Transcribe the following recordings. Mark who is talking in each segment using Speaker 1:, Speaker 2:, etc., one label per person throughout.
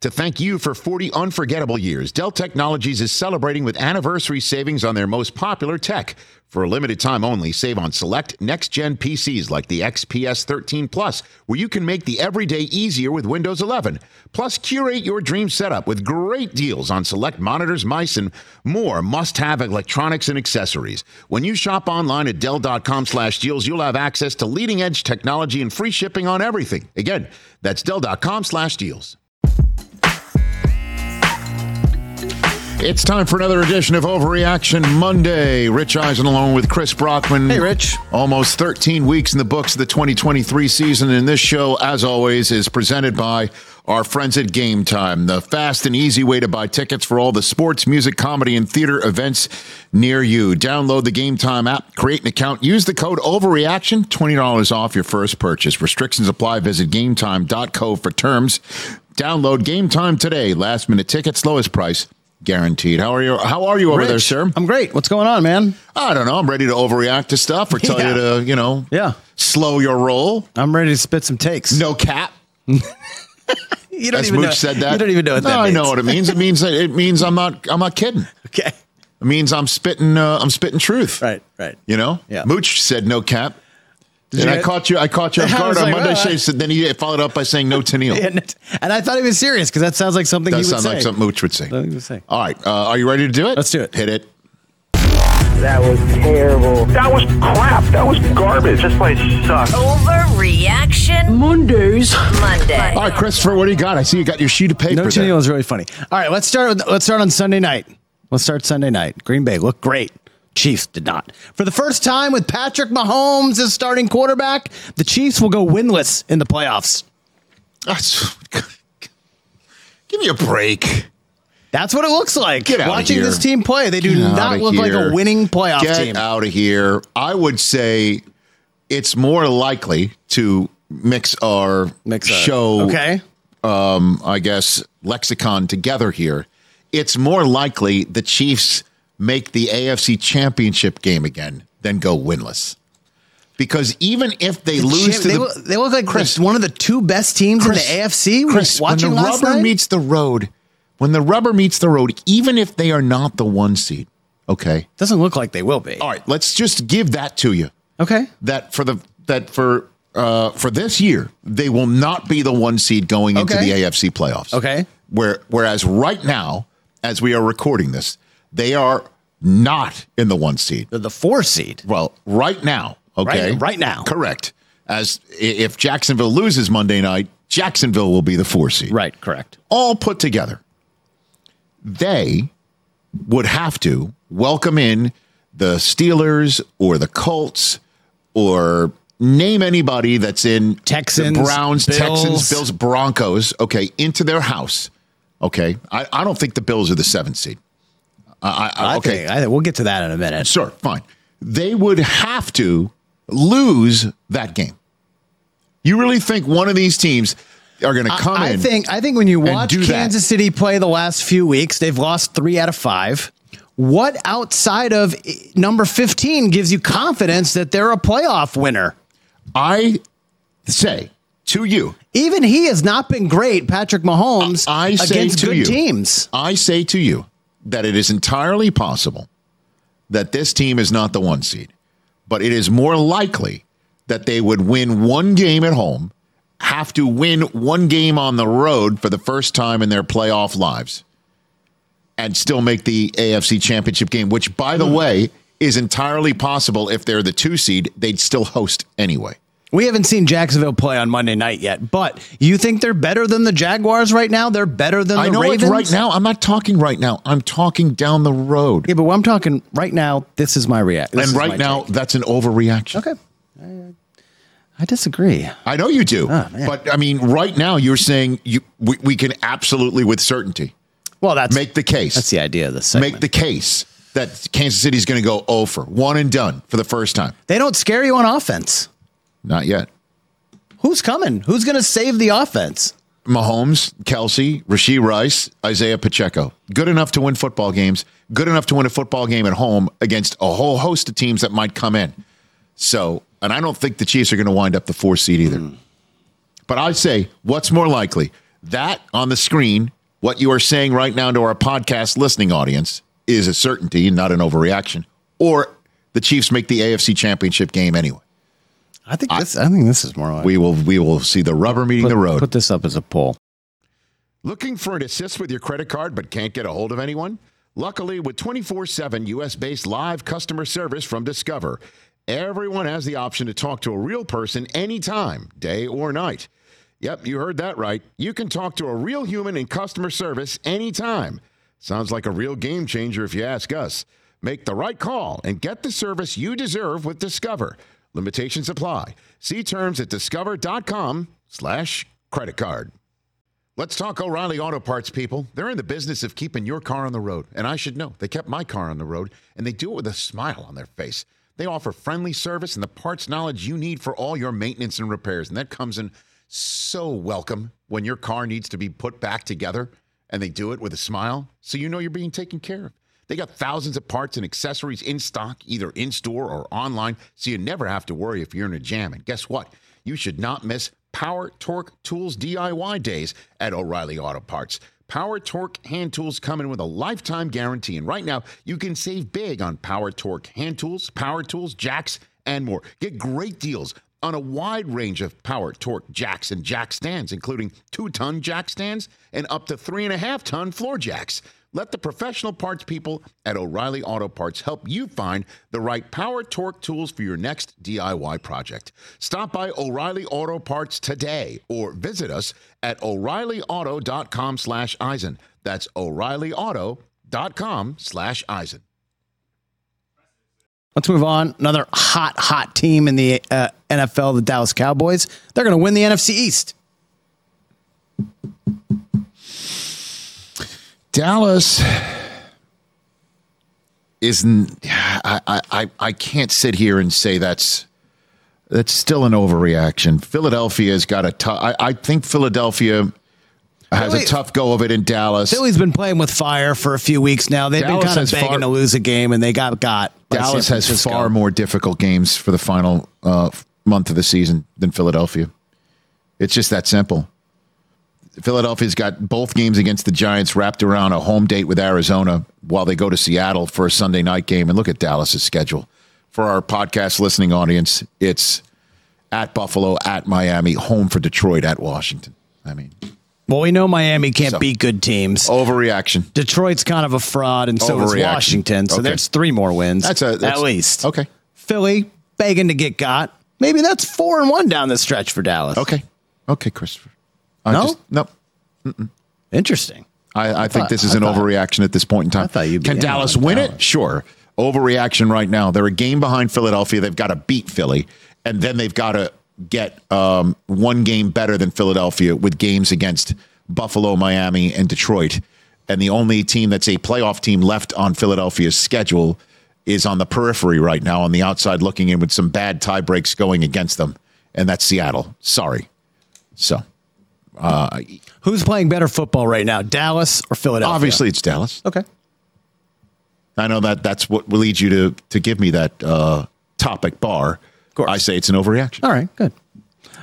Speaker 1: To thank you for 40 unforgettable years, Dell Technologies is celebrating with anniversary savings on their most popular tech. For a limited time only, save on select next gen PCs like the XPS 13 Plus, where you can make the everyday easier with Windows 11. Plus, curate your dream setup with great deals on select monitors, mice, and more must have electronics and accessories. When you shop online at Dell.com slash deals, you'll have access to leading edge technology and free shipping on everything. Again, that's Dell.com slash deals. It's time for another edition of Overreaction Monday. Rich Eisen along with Chris Brockman.
Speaker 2: Hey, Rich.
Speaker 1: Almost 13 weeks in the books of the 2023 season. And this show, as always, is presented by our friends at Game Time, the fast and easy way to buy tickets for all the sports, music, comedy, and theater events near you. Download the Game Time app, create an account, use the code Overreaction, $20 off your first purchase. Restrictions apply. Visit gametime.co for terms. Download Game Time today. Last minute tickets, lowest price guaranteed. How are you? How are you over
Speaker 2: Rich,
Speaker 1: there, sir?
Speaker 2: I'm great. What's going on, man?
Speaker 1: I don't know. I'm ready to overreact to stuff or tell
Speaker 2: Yeah.
Speaker 1: you to, you know,
Speaker 2: Yeah.
Speaker 1: slow your roll.
Speaker 2: I'm ready to spit some takes.
Speaker 1: No cap.
Speaker 2: you don't
Speaker 1: As
Speaker 2: even
Speaker 1: Mooch
Speaker 2: know.
Speaker 1: said that.
Speaker 2: You don't even know what
Speaker 1: no,
Speaker 2: that
Speaker 1: I know what it means. It means that it means I'm not I'm not kidding.
Speaker 2: Okay.
Speaker 1: It means I'm spitting uh, I'm spitting truth.
Speaker 2: Right. Right.
Speaker 1: You know.
Speaker 2: Yeah.
Speaker 1: Mooch said no cap.
Speaker 2: Did
Speaker 1: and
Speaker 2: you
Speaker 1: I caught you. I caught you off guard on
Speaker 2: like,
Speaker 1: Monday.
Speaker 2: well, I-
Speaker 1: so then he followed up by saying no to Neil.
Speaker 2: And, and I thought he was serious because that sounds like something
Speaker 1: that
Speaker 2: he would
Speaker 1: sounds
Speaker 2: say.
Speaker 1: like something Mooch would say.
Speaker 2: Would say.
Speaker 1: All right. Uh, are you ready to do it?
Speaker 2: Let's do it.
Speaker 1: Hit it.
Speaker 3: That was terrible.
Speaker 4: That was crap. That was garbage. This place sucks.
Speaker 5: Overreaction
Speaker 6: Mondays.
Speaker 5: Monday.
Speaker 1: All right, Christopher. What do you got? I see you got your sheet of paper.
Speaker 2: No
Speaker 1: there.
Speaker 2: Chenille is really funny. All right, let's start. With, let's start on Sunday night. Let's start Sunday night. Green Bay looked great. Chiefs did not. For the first time with Patrick Mahomes as starting quarterback, the Chiefs will go winless in the playoffs.
Speaker 1: Give me a break.
Speaker 2: That's what it looks like.
Speaker 1: Get
Speaker 2: Watching this team play, they do
Speaker 1: Get
Speaker 2: not look like a winning playoff
Speaker 1: Get
Speaker 2: team.
Speaker 1: out of here. I would say it's more likely to mix our
Speaker 2: Mix
Speaker 1: show,
Speaker 2: Okay.
Speaker 1: um, I guess, lexicon together here. It's more likely the Chiefs make the AFC championship game again than go winless. Because even if they lose
Speaker 2: Champ-
Speaker 1: to
Speaker 2: they,
Speaker 1: the
Speaker 2: look, they look like
Speaker 1: Chris-
Speaker 2: one of the two best teams
Speaker 1: Chris,
Speaker 2: in the AFC.
Speaker 1: Chris,
Speaker 2: watching
Speaker 1: when the rubber
Speaker 2: night?
Speaker 1: meets the road, when the rubber meets the road, even if they are not the one seed, okay.
Speaker 2: doesn't look like they will be.
Speaker 1: All right, let's just give that to you.
Speaker 2: Okay.
Speaker 1: That for the that for uh for this year, they will not be the one seed going into the AFC playoffs.
Speaker 2: Okay.
Speaker 1: Where whereas right now, as we are recording this, they are not in the one seed.
Speaker 2: They're the four seed.
Speaker 1: Well, right now, okay,
Speaker 2: Right- right now.
Speaker 1: correct. As if Jacksonville loses Monday night, Jacksonville will be the four seed.
Speaker 2: Right. Correct.
Speaker 1: all put together, they would have to welcome in the Steelers or the Colts or name anybody that's in
Speaker 2: Texans,
Speaker 1: Browns,
Speaker 2: Bills.
Speaker 1: Texans, Bills, Broncos, okay, into their house. Okay. I, I don't think the Bills are the seventh seed. I, I,
Speaker 2: I
Speaker 1: okay.
Speaker 2: think I think we'll get to that in a minute.
Speaker 1: Sure, fine. They would have to lose that game. You really think one of these teams are going to come
Speaker 2: I
Speaker 1: in?
Speaker 2: think I think when you watch
Speaker 1: do that.
Speaker 2: Kansas City play the last few weeks, they've lost three out of five. What outside of eh, number fifteen gives you confidence that they're a playoff winner?
Speaker 1: I say to you,
Speaker 2: Even he has not been great, Patrick Mahomes,
Speaker 1: I say
Speaker 2: against
Speaker 1: to
Speaker 2: good
Speaker 1: you,
Speaker 2: teams.
Speaker 1: I say to you that it is entirely possible that this team is not the one seed, but it is more likely that they would win one game at home, have to win one game on the road for the first time in their playoff lives, and still make the AFC championship game, which, by the way, is entirely possible if they're the two seed, they'd still host anyway.
Speaker 2: We haven't seen Jacksonville play on Monday night yet, but you think they're better than the Jaguars right now? They're better than
Speaker 1: I
Speaker 2: the
Speaker 1: know
Speaker 2: Ravens
Speaker 1: right now. I'm not talking right now. I'm talking down the road.
Speaker 2: Yeah, but I'm talking right now. This is my reaction.
Speaker 1: and right now, that's an overreaction.
Speaker 2: okay. I disagree.
Speaker 1: I know you do.
Speaker 2: Oh,
Speaker 1: but I mean, right now you're saying you we, we can absolutely with certainty
Speaker 2: Well, that's
Speaker 1: make the case.
Speaker 2: that's the idea of the segment.
Speaker 1: make the case that Kansas City is going to go over one and done for the first time.
Speaker 2: they don't scare you on offense.
Speaker 1: Not yet.
Speaker 2: Who's coming? Who's going to save the offense?
Speaker 1: Mahomes, Kelce, Rashee Rice, Isaiah Pacheco. Good enough to win football games. Good enough to win a football game at home against a whole host of teams that might come in. So, and I don't think the Chiefs are going to wind up the four seed either. But I say, what's more likely? That on the screen, what you are saying right now to our podcast listening audience is a certainty and not an overreaction, or the Chiefs make the AFC championship game anyway.
Speaker 2: I think this. I, think this is more. Like,
Speaker 1: We will we will see the rubber meeting
Speaker 2: put,
Speaker 1: the road.
Speaker 2: Put this up as a poll.
Speaker 1: Looking for an assist with your credit card but can't get a hold of anyone? Luckily, with 24 7 US based live customer service from Discover, everyone has the option to talk to a real person anytime, day or night. Yep, you heard that right. You can talk to a real human in customer service anytime. Sounds like a real game changer if you ask us. Make the right call and get the service you deserve with Discover. Limitations apply. See terms at discover.com slash credit card. Let's talk O'Reilly Auto Parts, people. They're in the business of keeping your car on the road. And I should know. They kept my car on the road, and they do it with a smile on their face. They offer friendly service and the parts knowledge you need for all your maintenance and repairs. And that comes in so welcome when your car needs to be put back together, and they do it with a smile, so you know you're being taken care of. They got thousands of parts and accessories in stock, either in store or online, so you never have to worry if you're in a jam. And guess what? You should not miss Power Torque Tools DIY days at O'Reilly Auto Parts. Power Torque hand tools come in with a lifetime guarantee. And right now, you can save big on Power Torque hand tools, power tools, jacks, and more. Get great deals on a wide range of Power Torque jacks and jack stands, including two ton jack stands and up to three and a half ton floor jacks. Let the professional parts people at O'Reilly Auto Parts help you find the right power torque tools for your next DIY project. Stop by O'Reilly Auto Parts today or visit us at o'reillyauto.com slash Eisen. That's o'reillyauto.com slash Eisen.
Speaker 2: Let's move on. Another hot, hot team in the uh, NFL, the Dallas Cowboys. They're going to win the NFC East.
Speaker 1: Dallas isn't. I, I- I can't sit here and say that's that's still an overreaction. Philadelphia's got a tough. I, I think Philadelphia has
Speaker 2: Philly-
Speaker 1: a tough go of it in Dallas.
Speaker 2: Philly's been playing with fire for a few weeks now. They've
Speaker 1: Dallas
Speaker 2: been kind of begging
Speaker 1: far-
Speaker 2: to lose a game, and they got got.
Speaker 1: Dallas has far more difficult games for the final uh, month of the season than Philadelphia. It's just that simple. Philadelphia's got both games against the Giants wrapped around a home date with Arizona while they go to Seattle for a Sunday night game. And look at Dallas's schedule. For our podcast listening audience, it's at Buffalo, at Miami, home for Detroit, at Washington. I mean,
Speaker 2: Well, we know Miami can't
Speaker 1: So-
Speaker 2: beat good teams.
Speaker 1: overreaction.
Speaker 2: Detroit's kind of a fraud, and so is Washington. So
Speaker 1: Okay.
Speaker 2: there's three more wins.
Speaker 1: That's a that's,
Speaker 2: at least.
Speaker 1: Okay.
Speaker 2: Philly begging to get got. Maybe that's four and one down the stretch for Dallas.
Speaker 1: Okay. Okay, Christopher. I
Speaker 2: No?
Speaker 1: just- no.
Speaker 2: Interesting.
Speaker 1: I, I think
Speaker 2: thought-
Speaker 1: this is
Speaker 2: I
Speaker 1: an
Speaker 2: thought-
Speaker 1: overreaction at this point in time.
Speaker 2: I thought you'd
Speaker 1: Can Dallas win
Speaker 2: Dallas.
Speaker 1: it? Sure. Overreaction right now. They're a game behind Philadelphia. They've got to beat Philly, and then they've got to get um, one game better than Philadelphia with games against Buffalo, Miami, and Detroit. And the only team that's a playoff team left on Philadelphia's schedule is on the periphery right now, on the outside looking in with some bad tie breaks going against them, and that's Seattle. Sorry. So
Speaker 2: Who's playing better football right now, Dallas or Philadelphia?
Speaker 1: obviously it's Dallas.
Speaker 2: Okay.
Speaker 1: I know that that's what will lead you to to give me that uh, topic bar.
Speaker 2: course.
Speaker 1: I say it's an overreaction.
Speaker 2: All right. Good.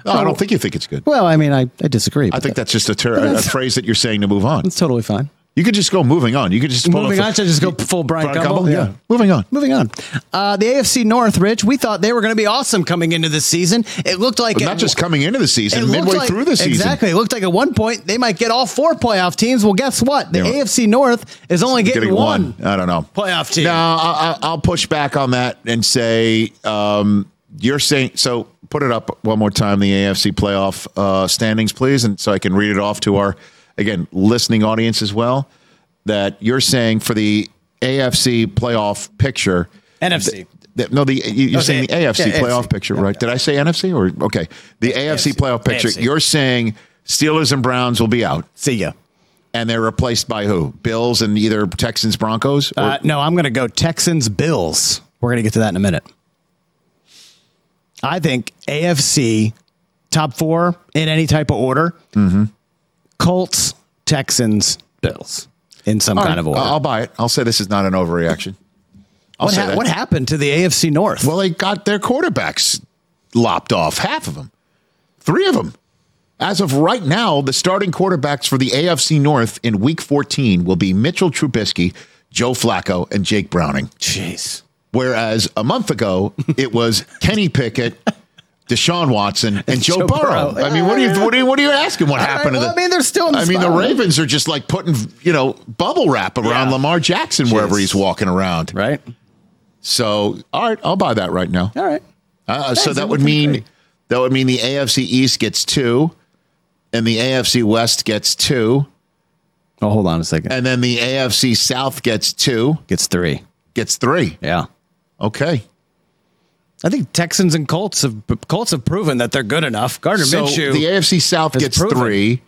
Speaker 1: No, I don't think you think it's good.
Speaker 2: Well, I mean, I, I disagree.
Speaker 1: I think
Speaker 2: that-
Speaker 1: that's just a, ter- a phrase that you're saying to move on.
Speaker 2: that's totally fine.
Speaker 1: You could just go moving on. You could just pull
Speaker 2: Moving
Speaker 1: a-
Speaker 2: on, should I just go full Bryant Gumbel?
Speaker 1: Yeah.
Speaker 2: Yeah.
Speaker 1: moving on.
Speaker 2: Moving on. Uh, the AFC North, Rich, we thought they were going to be awesome coming into the season. It looked like
Speaker 1: But
Speaker 2: at-
Speaker 1: not just coming into the season, midway
Speaker 2: like-
Speaker 1: through the season.
Speaker 2: Exactly. It looked like at one point they might get all four playoff teams. Well, guess what? The
Speaker 1: Yeah.
Speaker 2: AFC North is only getting,
Speaker 1: Getting
Speaker 2: one.
Speaker 1: one. I don't know.
Speaker 2: playoff team.
Speaker 1: No, I- I- I'll push back on that and say um, you're saying so. Put it up one more time, the AFC playoff uh, standings, please, and so I can read it off to our again listening audience as well. That you're saying for the AFC playoff picture,
Speaker 2: NFC.
Speaker 1: The- no, the you- you're
Speaker 2: Okay.
Speaker 1: saying the AFC
Speaker 2: Yeah,
Speaker 1: playoff
Speaker 2: AFC.
Speaker 1: picture, right? Did I say NFC or okay? The AFC,
Speaker 2: AFC.
Speaker 1: playoff picture.
Speaker 2: AFC.
Speaker 1: You're saying Steelers and Browns will be out,
Speaker 2: See ya.
Speaker 1: and they're replaced by who? Bills and either Texans, Broncos. Or,
Speaker 2: Uh, no, I'm going to go Texans Bills. We're going to get to that in a minute. I think AFC top four in any type of order.
Speaker 1: Mm-hmm.
Speaker 2: Colts, Texans, Bills in some
Speaker 1: All
Speaker 2: kind
Speaker 1: right,
Speaker 2: of order.
Speaker 1: I'll buy it. I'll say this is not an overreaction. I'll
Speaker 2: what, ha- what happened to the AFC North?
Speaker 1: Well, they got their quarterbacks lopped off, half of them, three of them. As of right now, the starting quarterbacks for the AFC North in Week 14 will be Mitchell Trubisky, Joe Flacco, and Jake Browning.
Speaker 2: Jeez.
Speaker 1: Whereas a month ago, it was Kenny Pickett, Deshaun Watson, and Joe,
Speaker 2: Joe
Speaker 1: Burrow.
Speaker 2: Burrow.
Speaker 1: I mean, what are you what are you, what are you asking? What happened to the?
Speaker 2: I mean, they're still in the
Speaker 1: I mean, the. Ravens are just like putting you know bubble wrap around
Speaker 2: Yeah.
Speaker 1: Lamar Jackson wherever
Speaker 2: Jeez.
Speaker 1: he's walking around.
Speaker 2: Right?
Speaker 1: So, all right, I'll buy that right now.
Speaker 2: All right.
Speaker 1: Uh, so that would mean
Speaker 2: great.
Speaker 1: that would mean the AFC East gets two, and the AFC West gets two,
Speaker 2: Oh, hold on a second.
Speaker 1: and then the AFC South gets two,
Speaker 2: Gets three.
Speaker 1: gets three.
Speaker 2: Yeah.
Speaker 1: Okay.
Speaker 2: I think Texans and Colts have Colts have proven that they're good enough. Gardner
Speaker 1: So
Speaker 2: Minshew.
Speaker 1: the AFC South gets
Speaker 2: proven.
Speaker 1: three,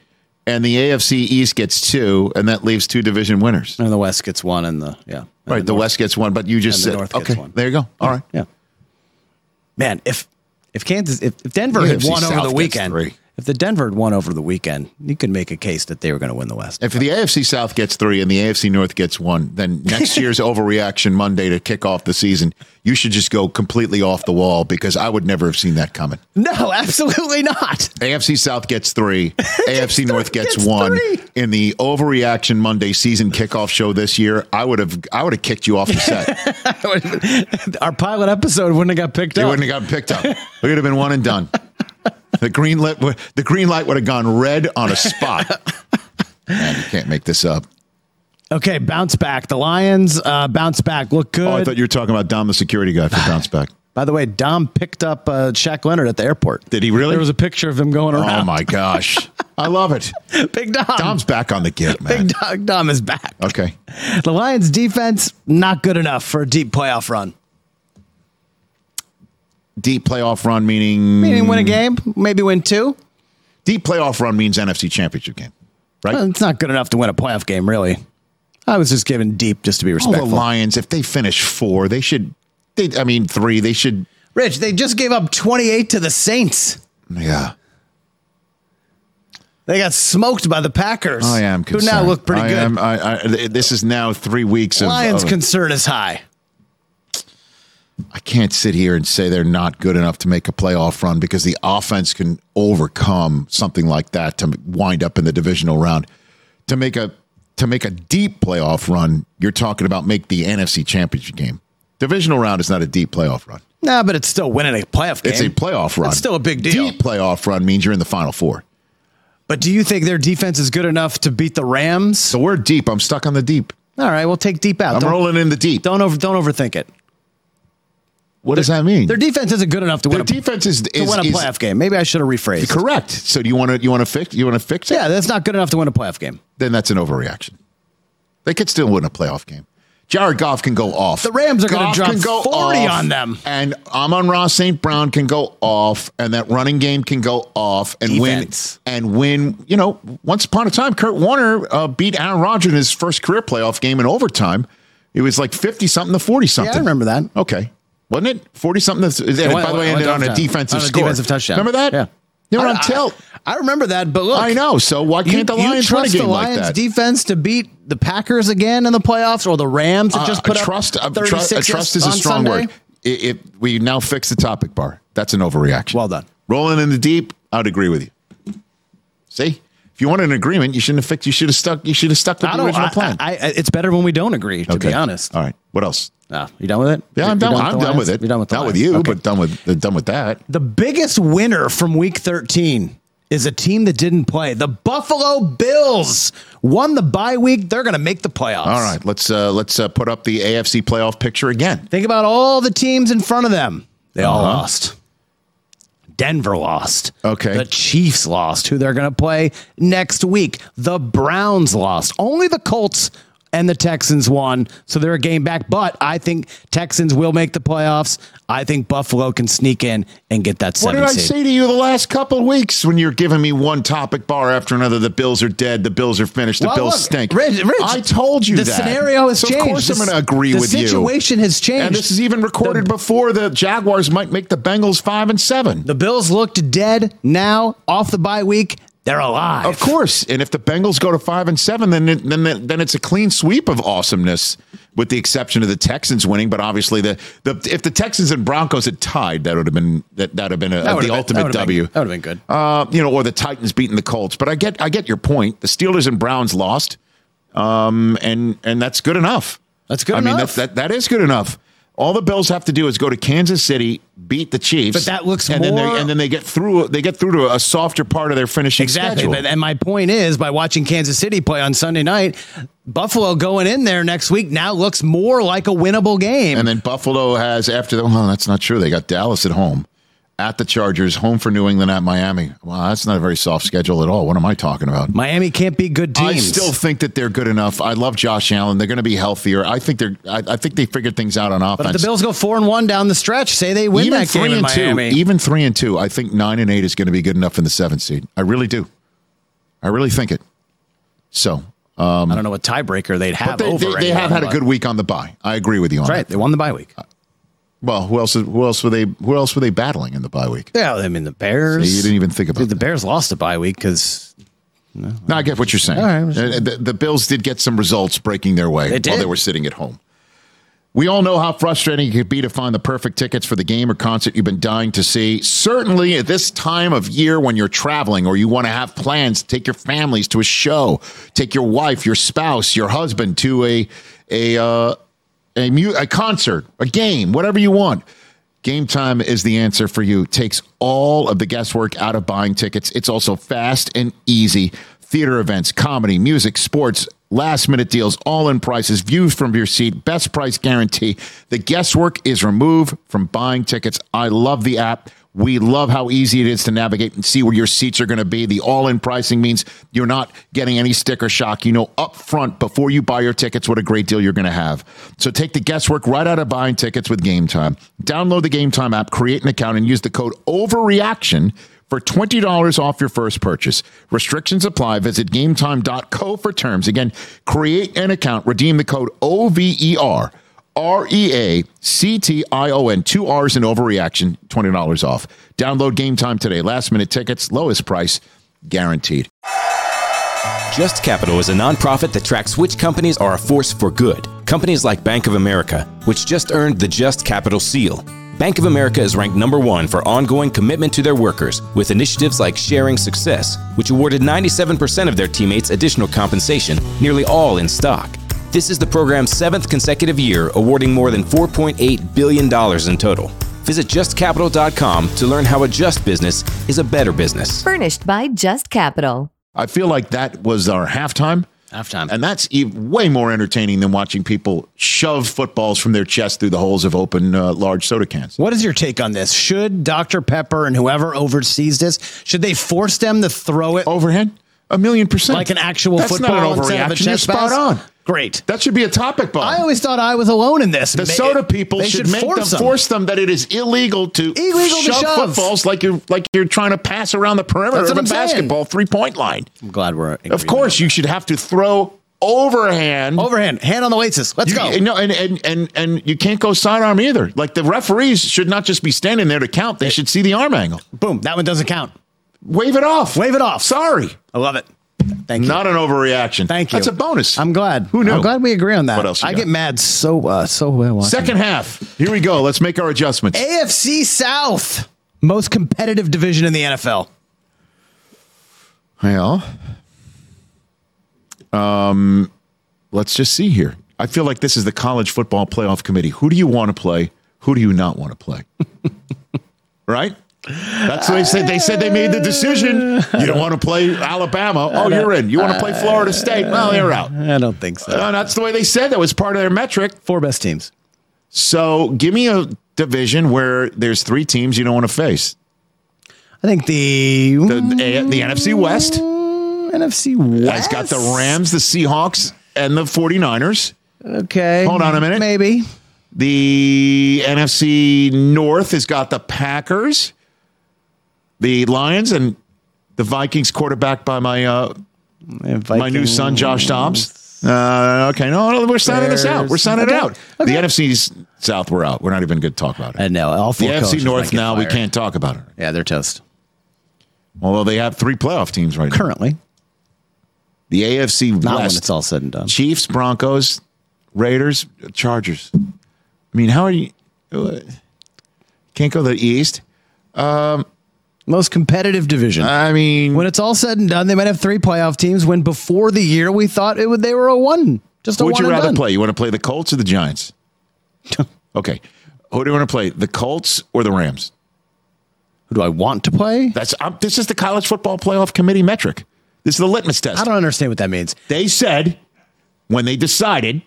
Speaker 1: and the AFC East gets two, and that leaves two division winners.
Speaker 2: and the West gets one, and the yeah. and
Speaker 1: Right. The
Speaker 2: North-
Speaker 1: West gets one, but you just
Speaker 2: and the
Speaker 1: said
Speaker 2: North gets
Speaker 1: okay.
Speaker 2: one.
Speaker 1: There you go. All right.
Speaker 2: Yeah. Man, if if Kansas if, if Denver
Speaker 1: The
Speaker 2: had
Speaker 1: AFC
Speaker 2: won over
Speaker 1: South
Speaker 2: the
Speaker 1: gets
Speaker 2: weekend,
Speaker 1: three.
Speaker 2: If the Denver had won over the weekend, you could make a case that they were going to win the West.
Speaker 1: If the AFC South gets three and the AFC North gets one, then next year's overreaction Monday to kick off the season, you should just go completely off the wall because I would never have seen that coming.
Speaker 2: No, absolutely not.
Speaker 1: AFC South gets three, AFC North gets,
Speaker 2: gets
Speaker 1: one.
Speaker 2: three.
Speaker 1: In the overreaction Monday season kickoff show this year, I would have I would have kicked you off the set.
Speaker 2: Our pilot episode wouldn't have got picked
Speaker 1: you
Speaker 2: up.
Speaker 1: It wouldn't have gotten picked up. We would have been one and done. The green light would- the green light would have gone red on a spot. Man, you can't make this up.
Speaker 2: Okay, bounce back. The Lions uh, bounce back. Look good.
Speaker 1: Oh, I thought you were talking about Dom, the security guy for bounce back.
Speaker 2: By the way, Dom picked up uh, Shaq Leonard at the airport.
Speaker 1: Did he really?
Speaker 2: There was a picture of him going around.
Speaker 1: Oh my gosh, I love it.
Speaker 2: Big Dom.
Speaker 1: Dom's back on the get, man.
Speaker 2: Big Dom, Dom is back.
Speaker 1: Okay,
Speaker 2: The Lions defense not good enough for a deep playoff run.
Speaker 1: Deep playoff run meaning
Speaker 2: Meaning win a game, maybe win two.
Speaker 1: deep playoff run means NFC Championship game, right?
Speaker 2: Well, It's not good enough to win a playoff game, really. I was just giving deep just to be
Speaker 1: All the
Speaker 2: respectful.
Speaker 1: Lions, if they finish four, they should. They, I mean, three. They should.
Speaker 2: Rich, they just gave up 28 to the Saints.
Speaker 1: Yeah,
Speaker 2: They got smoked by the Packers.
Speaker 1: I am. concerned.
Speaker 2: Who now look pretty
Speaker 1: I
Speaker 2: good.
Speaker 1: Am, I, I, this is now three weeks of.
Speaker 2: Lions
Speaker 1: of-
Speaker 2: concern is high.
Speaker 1: I can't sit here and say they're not good enough to make a playoff run because the offense can overcome something like that to wind up in the divisional round. To make a to make a deep playoff run, you're talking about make the NFC Championship game. Divisional round is not a deep playoff run.
Speaker 2: Nah, but it's still winning a playoff game.
Speaker 1: It's a playoff run.
Speaker 2: It's still a big deal.
Speaker 1: Deep playoff run means you're in the final four.
Speaker 2: But do you think their defense is good enough to beat the Rams?
Speaker 1: So we're deep, I'm stuck on the deep.
Speaker 2: All right, we'll take deep out.
Speaker 1: I'm
Speaker 2: don't,
Speaker 1: rolling in the deep.
Speaker 2: don't over don't overthink it.
Speaker 1: What does that mean?
Speaker 2: Their defense isn't good enough to win
Speaker 1: Their
Speaker 2: a,
Speaker 1: defense is,
Speaker 2: to
Speaker 1: is,
Speaker 2: win a
Speaker 1: is
Speaker 2: playoff game. Maybe I should have rephrased.
Speaker 1: correct. So do you want to you want to fix you want to fix it?
Speaker 2: Yeah, that's not good enough to win a playoff game.
Speaker 1: then that's an overreaction. They could still win a playoff game. Jared Goff can go off.
Speaker 2: The Rams are gonna
Speaker 1: Goff
Speaker 2: drop
Speaker 1: go
Speaker 2: 40
Speaker 1: off,
Speaker 2: on them.
Speaker 1: And Amon-Ra St. Brown can go off, and that running game can go off and
Speaker 2: Defense.
Speaker 1: win. And win, you know, once upon a time, Kurt Warner uh, beat Aaron Rodgers in his first career playoff game in overtime. It was like 50 something to 40 something.
Speaker 2: Yeah, I remember that.
Speaker 1: Okay. Wasn't it? 40 something. And
Speaker 2: went-
Speaker 1: by the way, ended on a defensive
Speaker 2: On a
Speaker 1: score.
Speaker 2: defensive touchdown.
Speaker 1: Remember that?
Speaker 2: Yeah.
Speaker 1: They were
Speaker 2: I-
Speaker 1: on
Speaker 2: I-
Speaker 1: tilt.
Speaker 2: I remember that, but look,
Speaker 1: I know. So why can't the
Speaker 2: you
Speaker 1: Lions a
Speaker 2: trust the
Speaker 1: like
Speaker 2: Lions
Speaker 1: that?
Speaker 2: defense to beat the Packers again in the playoffs, or the Rams that just
Speaker 1: Uh,
Speaker 2: put
Speaker 1: trust,
Speaker 2: up
Speaker 1: uh, tru-
Speaker 2: 36
Speaker 1: uh, trust is a strong
Speaker 2: Sunday?
Speaker 1: word. It, it, we now fix the topic bar. That's an overreaction.
Speaker 2: Well done.
Speaker 1: Rolling in the deep, I'd agree with you. See, if you want an agreement, you shouldn't have fixed. You should have stuck. You should have stuck with
Speaker 2: I
Speaker 1: the original
Speaker 2: I,
Speaker 1: plan.
Speaker 2: I, I, it's better when we don't agree. To be honest.
Speaker 1: All right. What else?
Speaker 2: Ah, you done with it?
Speaker 1: Yeah, I'm done.
Speaker 2: with
Speaker 1: I'm done with it.
Speaker 2: You're done with
Speaker 1: Not with you,
Speaker 2: Okay.
Speaker 1: but done with done with that.
Speaker 2: The biggest winner from week 13 is a team that didn't play. The Buffalo Bills won the bye week. They're going to make the playoffs.
Speaker 1: All right. Let's uh, let's uh, put up the AFC playoff picture again.
Speaker 2: Think about all the teams in front of them. They all
Speaker 1: Uh-huh.
Speaker 2: lost. Denver lost.
Speaker 1: Okay.
Speaker 2: The Chiefs lost, who they're going to play next week. The Browns lost. Only the Colts and the Texans won, so they're a game back. But I think Texans will make the playoffs. I think Buffalo can sneak in and get that
Speaker 1: What
Speaker 2: seven
Speaker 1: did I say to you the last couple of weeks when you're giving me one topic bar after another? The Bills are dead. The Bills are finished. The
Speaker 2: Well,
Speaker 1: Bills
Speaker 2: look,
Speaker 1: stink.
Speaker 2: Rich, Rich,
Speaker 1: I told you
Speaker 2: the
Speaker 1: that.
Speaker 2: scenario has
Speaker 1: so
Speaker 2: changed.
Speaker 1: Of course, I'm going to agree with you.
Speaker 2: The situation has changed.
Speaker 1: And this is even recorded
Speaker 2: The-
Speaker 1: before the Jaguars might make the Bengals five and seven.
Speaker 2: The Bills looked dead. Now, off the bye week, they're alive.
Speaker 1: Of course, and if the Bengals go to five and seven, then it, then then it's a clean sweep of awesomeness, with the exception of the Texans winning. But obviously, the, the if the Texans and Broncos had tied, that would have been that that would have been a,
Speaker 2: That
Speaker 1: the
Speaker 2: been-
Speaker 1: ultimate
Speaker 2: that
Speaker 1: W.
Speaker 2: been- that would've been good.
Speaker 1: Uh, you know, or the Titans beating the Colts. But I get I get your point. The Steelers and Browns lost, um, and and that's good enough.
Speaker 2: That's good
Speaker 1: I mean, that, that that is good enough. All the Bills have to do is go to Kansas City, beat the Chiefs,
Speaker 2: But that looks
Speaker 1: and then
Speaker 2: more-
Speaker 1: they, and then they get through. They get through to a softer part of their finishing
Speaker 2: Exactly.
Speaker 1: schedule.
Speaker 2: And my point is, by watching Kansas City play on Sunday night, Buffalo going in there next week now looks more like a winnable game.
Speaker 1: And then Buffalo has after the. Well, that's not true. They got Dallas at home, at the Chargers, home for New England, at Miami. Well, that's not a very soft schedule at all. What am I talking about?
Speaker 2: Miami can't be good teams.
Speaker 1: I still think that they're good enough. I love Josh Allen. They're going to be healthier. I think they're. I, I think they figured things out on offense.
Speaker 2: if the Bills go four and one down the stretch, say they win
Speaker 1: even
Speaker 2: that game
Speaker 1: three
Speaker 2: in
Speaker 1: and two,
Speaker 2: Miami.
Speaker 1: even three and two, I think nine and eight is going to be good enough in the seventh seed. I really do. I really think it. So, um,
Speaker 2: I don't know what tiebreaker they'd have
Speaker 1: but they,
Speaker 2: over.
Speaker 1: they, they have had a good week on the bye. I agree with you on
Speaker 2: That's right.
Speaker 1: that.
Speaker 2: They won the bye week.
Speaker 1: Well, who else? Who else were they? Who else were they battling in the bye week?
Speaker 2: Yeah, I mean the Bears.
Speaker 1: See, you didn't even think about
Speaker 2: it.
Speaker 1: the.
Speaker 2: Bears lost a bye week because
Speaker 1: No, I get what you're saying.
Speaker 2: Right.
Speaker 1: Uh, the, the Bills did get some results breaking their way
Speaker 2: They
Speaker 1: while they were sitting at home. We all know how frustrating it could be to find the perfect tickets for the game or concert you've been dying to see. Certainly at this time of year when you're traveling or you want to have plans to take your families to a show, take your wife, your spouse, your husband to a a uh, a, mu- a concert, a game, whatever you want. Game time is the answer for you. Takes all of the guesswork out of buying tickets. It's also fast and easy. Theater events, comedy, music, sports, last minute deals, all in prices, views from your seat, best price guarantee. The guesswork is removed from buying tickets. I love the app. We love how easy it is to navigate and see where your seats are going to be. The all in pricing means you're not getting any sticker shock. You know up front before you buy your tickets what a great deal you're going to have. So take the guesswork right out of buying tickets with Game Time. Download the Game Time app, create an account, and use the code OVERREACTION for $20 off your first purchase. Restrictions apply. Visit gametime.co for terms. Again, create an account, redeem the code OVER. R E A C T I O N, two R's in overreaction, $20 off. Download game time today. Last minute tickets, lowest price, guaranteed.
Speaker 6: Just Capital is a nonprofit that tracks which companies are a force for good. Companies like Bank of America, which just earned the Just Capital seal. Bank of America is ranked number one for ongoing commitment to their workers with initiatives like Sharing Success, which awarded 97% of their teammates additional compensation, nearly all in stock. This is the program's seventh consecutive year, awarding more than $4.8 billion in total. Visit justcapital.com to learn how a just business is a better business.
Speaker 5: Furnished by Just Capital.
Speaker 1: I feel like that was our halftime.
Speaker 2: Halftime.
Speaker 1: And that's e- way more entertaining than watching people shove footballs from their chest through the holes of open uh, large soda cans.
Speaker 2: What is your take on this? Should Dr. Pepper and whoever oversees this, should they force them to throw it
Speaker 1: Overhead? A million percent.
Speaker 2: like an actual
Speaker 1: That's
Speaker 2: football
Speaker 1: not an
Speaker 2: a
Speaker 1: overreaction. You're spot
Speaker 2: pass?
Speaker 1: on.
Speaker 2: Great.
Speaker 1: That should be a topic bomb.
Speaker 2: I always thought I was alone in this.
Speaker 1: the
Speaker 2: Ma-
Speaker 1: soda people
Speaker 2: they
Speaker 1: should, make them, force them that it is illegal to
Speaker 2: Illegal to
Speaker 1: shove,
Speaker 2: shove.
Speaker 1: footballs like you're like you're trying to pass around the perimeter
Speaker 2: That's
Speaker 1: of
Speaker 2: what
Speaker 1: a
Speaker 2: I'm
Speaker 1: basketball three point line.
Speaker 2: I'm glad we're.
Speaker 1: Of course, you should have to throw overhand.
Speaker 2: Overhand, hand on the weights. Let's
Speaker 1: You-
Speaker 2: go.
Speaker 1: No, and, and and and you can't go sidearm either. Like the referees should not just be standing there to count; they should see the arm angle.
Speaker 2: Boom. That one doesn't count.
Speaker 1: Wave it off.
Speaker 2: Wave it off.
Speaker 1: Sorry,
Speaker 2: I love it. Thank you.
Speaker 1: not an overreaction.
Speaker 2: Thank you.
Speaker 1: That's a bonus.
Speaker 2: I'm glad.
Speaker 1: Who knew?
Speaker 2: I'm glad we agree on that.
Speaker 1: What else you
Speaker 2: I
Speaker 1: got?
Speaker 2: get mad so uh, so well.
Speaker 1: Second half. Here we go. Let's make our adjustments.
Speaker 2: AFC South, most competitive division in the NFL.
Speaker 1: Well, um, let's just see here. I feel like this is the college football playoff committee. Who do you want to play? Who do you not want to play? right? That's what they said. They said they made the decision. You don't want to play Alabama. Oh, you're in. You want to play Florida State? Well, you're out.
Speaker 2: I don't think so.
Speaker 1: Uh, that's the way they said. That was part of their metric.
Speaker 2: Four best teams.
Speaker 1: So give me a division where there's three teams you don't want to face.
Speaker 2: I think the
Speaker 1: The, the, the NFC West
Speaker 2: NFC West
Speaker 1: It's got the Rams, the Seahawks, and the 49ers.
Speaker 2: Okay.
Speaker 1: Hold on a minute.
Speaker 2: Maybe.
Speaker 1: The NFC North has got the Packers, the Lions, and the Vikings quarterback by my uh, my new son, Josh Dobbs. Uh, okay, no, no, we're signing this out. We're signing it
Speaker 2: Okay.
Speaker 1: out. The NFC's South, we're out. We're not even good to talk about it.
Speaker 2: I know. All
Speaker 1: the
Speaker 2: four
Speaker 1: NFC North now, we can't talk about it.
Speaker 2: Yeah, they're toast.
Speaker 1: Although they have three playoff teams right now.
Speaker 2: Currently.
Speaker 1: The AFC
Speaker 2: Not when
Speaker 1: West.
Speaker 2: it's all said and done.
Speaker 1: Chiefs, Broncos, Raiders, Chargers. I mean, how are you? uh, Can't go to the East.
Speaker 2: Most competitive division.
Speaker 1: I mean,
Speaker 2: when it's all said and done, they might have three playoff teams. When before the year we thought it would, they were a one, just a
Speaker 1: would
Speaker 2: one
Speaker 1: you rather
Speaker 2: done.
Speaker 1: play? You want to play the Colts or the Giants? okay. Who do you want to play? The Colts or the Rams?
Speaker 2: Who do I want to play?
Speaker 1: That's um, this is the college football playoff committee metric. This is the litmus test.
Speaker 2: I don't understand what that means.
Speaker 1: they said when they decided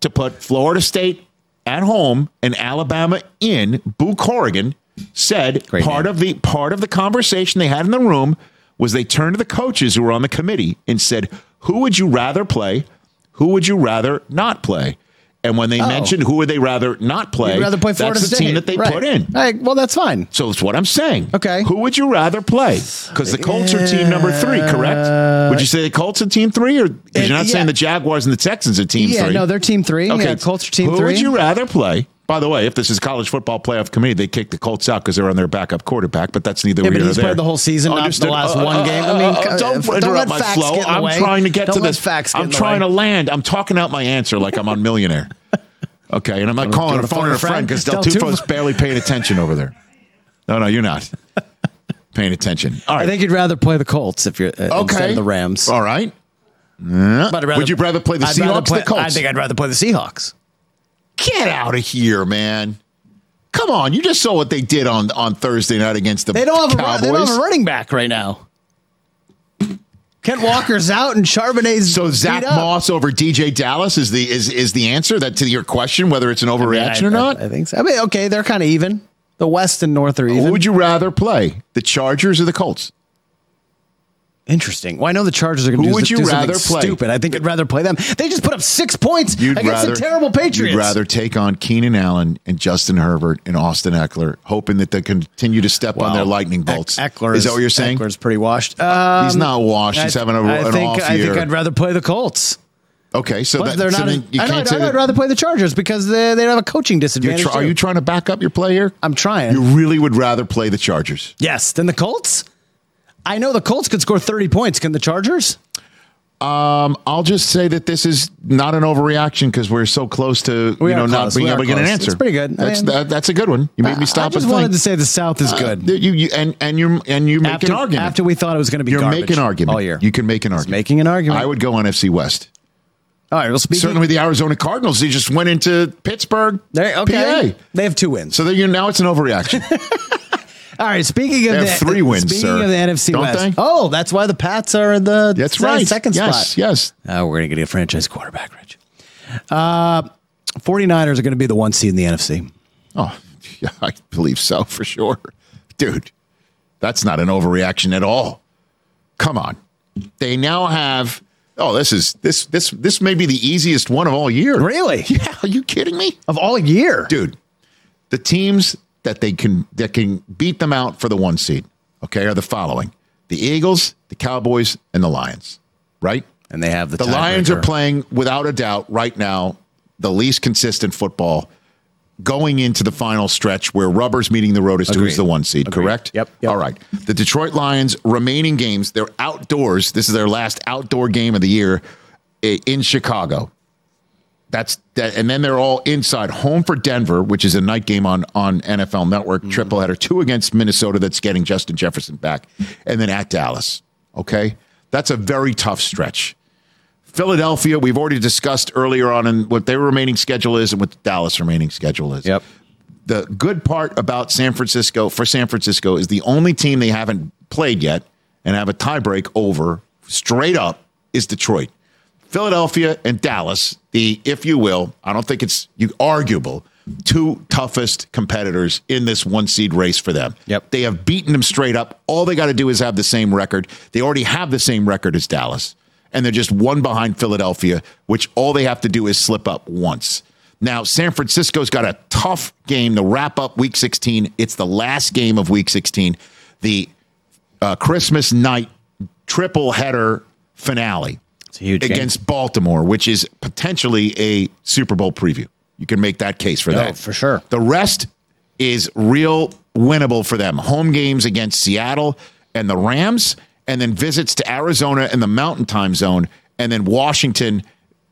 Speaker 1: to put Florida State at home and Alabama in, Boo Corrigan said
Speaker 2: Great
Speaker 1: part of the part of the conversation they had in the room was they turned to the coaches who were on the committee and said, "Who would you rather play? Who would you rather not play?" And when they mentioned who would they rather not play,
Speaker 2: You'd rather play Florida
Speaker 1: that's the
Speaker 2: State.
Speaker 1: team that they
Speaker 2: Right.
Speaker 1: put in.
Speaker 2: Right, well, that's fine.
Speaker 1: So that's what I'm saying.
Speaker 2: Okay.
Speaker 1: Who would you rather play? Because the Colts are team number three, correct? Would you say the Colts are team three, or because you're not
Speaker 2: Uh, yeah.
Speaker 1: saying the Jaguars and the Texans are team
Speaker 2: yeah,
Speaker 1: three?
Speaker 2: no, they're team three.
Speaker 1: okay.
Speaker 2: Yeah, Colts are team
Speaker 1: Who
Speaker 2: three.
Speaker 1: would you rather play? By the way, if this is college football playoff committee, they kick the Colts out because they're on their backup quarterback. But that's neither
Speaker 2: Yeah,
Speaker 1: here nor
Speaker 2: he's
Speaker 1: there.
Speaker 2: played the whole season, not the last
Speaker 1: Uh,
Speaker 2: one
Speaker 1: uh,
Speaker 2: game. I
Speaker 1: uh,
Speaker 2: mean,
Speaker 1: uh,
Speaker 2: uh,
Speaker 1: don't
Speaker 2: don't
Speaker 1: interrupt my flow. I'm
Speaker 2: way.
Speaker 1: trying to get
Speaker 2: Don't
Speaker 1: to this.
Speaker 2: facts
Speaker 1: I'm trying to land. I'm talking out my answer like I'm on Millionaire. Okay, and I'm not calling a phone a
Speaker 2: friend?
Speaker 1: because Del
Speaker 2: Del
Speaker 1: Tufo's
Speaker 2: Tufo-
Speaker 1: barely paying attention over there. No, no, you're not paying attention. All
Speaker 2: I think you'd rather play the Colts if you're uh,
Speaker 1: okay.
Speaker 2: the Rams.
Speaker 1: All right.
Speaker 2: Rather-
Speaker 1: Would you rather play the
Speaker 2: I'd
Speaker 1: Seahawks
Speaker 2: play-
Speaker 1: or the Colts?
Speaker 2: I think I'd rather play the Seahawks.
Speaker 1: Get out of here, man. Come on, you just saw what they did on, on Thursday night against the
Speaker 2: They don't have a
Speaker 1: Cowboys.
Speaker 2: run, they don't have a running back right now. Kent Walker's out and Charbonnet's
Speaker 1: so Zach. Moss over DeeJay Dallas is the is is the answer that to your question whether it's an
Speaker 2: I mean,
Speaker 1: overreaction
Speaker 2: I-
Speaker 1: or not?
Speaker 2: I, I think so. I mean, okay, they're kind of even. The West and North are even.
Speaker 1: Who would you rather play, the Chargers or the Colts?
Speaker 2: Interesting. Well, I know the Chargers are going to do,
Speaker 1: would you
Speaker 2: do something
Speaker 1: rather play?
Speaker 2: stupid. I think I'd rather play them. They just put up six points against the terrible Patriots.
Speaker 1: You'd rather take on Keenan Allen and Justin Herbert and Austin Ekeler, hoping that they continue to step on their lightning bolts.
Speaker 2: Ekeler
Speaker 1: is that what you're saying?
Speaker 2: Ekeler's pretty washed. Um,
Speaker 1: He's not washed. He's
Speaker 2: I-
Speaker 1: having a,
Speaker 2: I
Speaker 1: an
Speaker 2: think,
Speaker 1: off
Speaker 2: I think I'd rather play the Colts.
Speaker 1: okay, so
Speaker 2: But
Speaker 1: that,
Speaker 2: they're
Speaker 1: so
Speaker 2: not.
Speaker 1: then you
Speaker 2: I know,
Speaker 1: can't
Speaker 2: I'd,
Speaker 1: say
Speaker 2: I'd
Speaker 1: that.
Speaker 2: rather play the Chargers because they, they don't have a coaching disadvantage.
Speaker 1: try- are you trying to back up your play here?
Speaker 2: I'm trying.
Speaker 1: You really would rather play the Chargers.
Speaker 2: yes, than the Colts. I know the Colts could score 30 points. Can the Chargers?
Speaker 1: Um, I'll just say that this is not an overreaction because we're so close to
Speaker 2: We
Speaker 1: you know not
Speaker 2: close.
Speaker 1: being
Speaker 2: We
Speaker 1: able to get an answer.
Speaker 2: It's pretty good. I
Speaker 1: That's
Speaker 2: mean-
Speaker 1: that, that's a good one. You made me stop
Speaker 2: I just wanted
Speaker 1: think.
Speaker 2: to say the South is good.
Speaker 1: Uh, you, you and and you and you make
Speaker 2: after,
Speaker 1: an argument.
Speaker 2: after we thought it was going to be
Speaker 1: You're
Speaker 2: garbage
Speaker 1: making an argument
Speaker 2: all year.
Speaker 1: You can make an argument.
Speaker 2: making an argument.
Speaker 1: I would go on FC West.
Speaker 2: all right. Well,
Speaker 1: Certainly, with the Arizona Cardinals, they just went into Pittsburgh,
Speaker 2: There, okay.
Speaker 1: PA.
Speaker 2: They have two wins.
Speaker 1: So you now it's an overreaction.
Speaker 2: All right. Speaking of
Speaker 1: They
Speaker 2: the
Speaker 1: three wins,
Speaker 2: speaking
Speaker 1: sir.
Speaker 2: of the NFC
Speaker 1: Don't
Speaker 2: West.
Speaker 1: they?
Speaker 2: Oh, that's why the Pats are in the
Speaker 1: That's
Speaker 2: se-
Speaker 1: right.
Speaker 2: second
Speaker 1: yes,
Speaker 2: spot.
Speaker 1: Yes.
Speaker 2: Uh, we're going to get a franchise quarterback, Rich. Uh, 49ers are going to be the one seed in the NFC.
Speaker 1: Oh, yeah, I believe so for sure, dude. That's not an overreaction at all. Come on, they now have. Oh, this is this this this may be the easiest one of all year.
Speaker 2: Really?
Speaker 1: Yeah. Are you kidding me,
Speaker 2: Of all year.
Speaker 1: dude? The teams that they can that can beat them out for the one seed, okay, are the following: the Eagles, the Cowboys, and the Lions. Right?
Speaker 2: And they have the
Speaker 1: The Lions are playing without a doubt right now the least consistent football going into the final stretch where rubber's meeting the road as to who's the one seed,
Speaker 2: Agreed.
Speaker 1: correct?
Speaker 2: Yep, yep.
Speaker 1: All right. The Detroit Lions remaining games, they're outdoors. This is their last outdoor game of the year eh, in Chicago. That's that, and then they're all inside. Home for Denver, which is a night game on on NFL Network,
Speaker 2: Mm-hmm.
Speaker 1: triple header. Two against Minnesota, that's getting Justin Jefferson back, and then at Dallas. Okay, that's a very tough stretch. Philadelphia, we've already discussed earlier on and what their remaining schedule is and what the Dallas remaining schedule is.
Speaker 2: Yep.
Speaker 1: The good part about San Francisco for San Francisco is the only team they haven't played yet and have a tiebreak over straight up is Detroit. Philadelphia and Dallas, the if you will, I don't think it's you arguable, two toughest competitors in this one seed race for them.
Speaker 2: Yep.
Speaker 1: They have beaten them straight up. All they got to do is have the same record. They already have the same record as Dallas. and they're just one behind Philadelphia, which all they have to do is slip up once. Now, San Francisco's got a tough game to wrap up week 16. It's the last game of week 16, the uh, Christmas night triple header finale
Speaker 2: It's a huge game.
Speaker 1: against Baltimore, which is potentially a Super Bowl preview. You can make that case for
Speaker 2: No,
Speaker 1: that.
Speaker 2: for sure.
Speaker 1: The rest is real winnable for them. Home games against Seattle and the Rams, and then visits to Arizona in the Mountain Time Zone, and then Washington,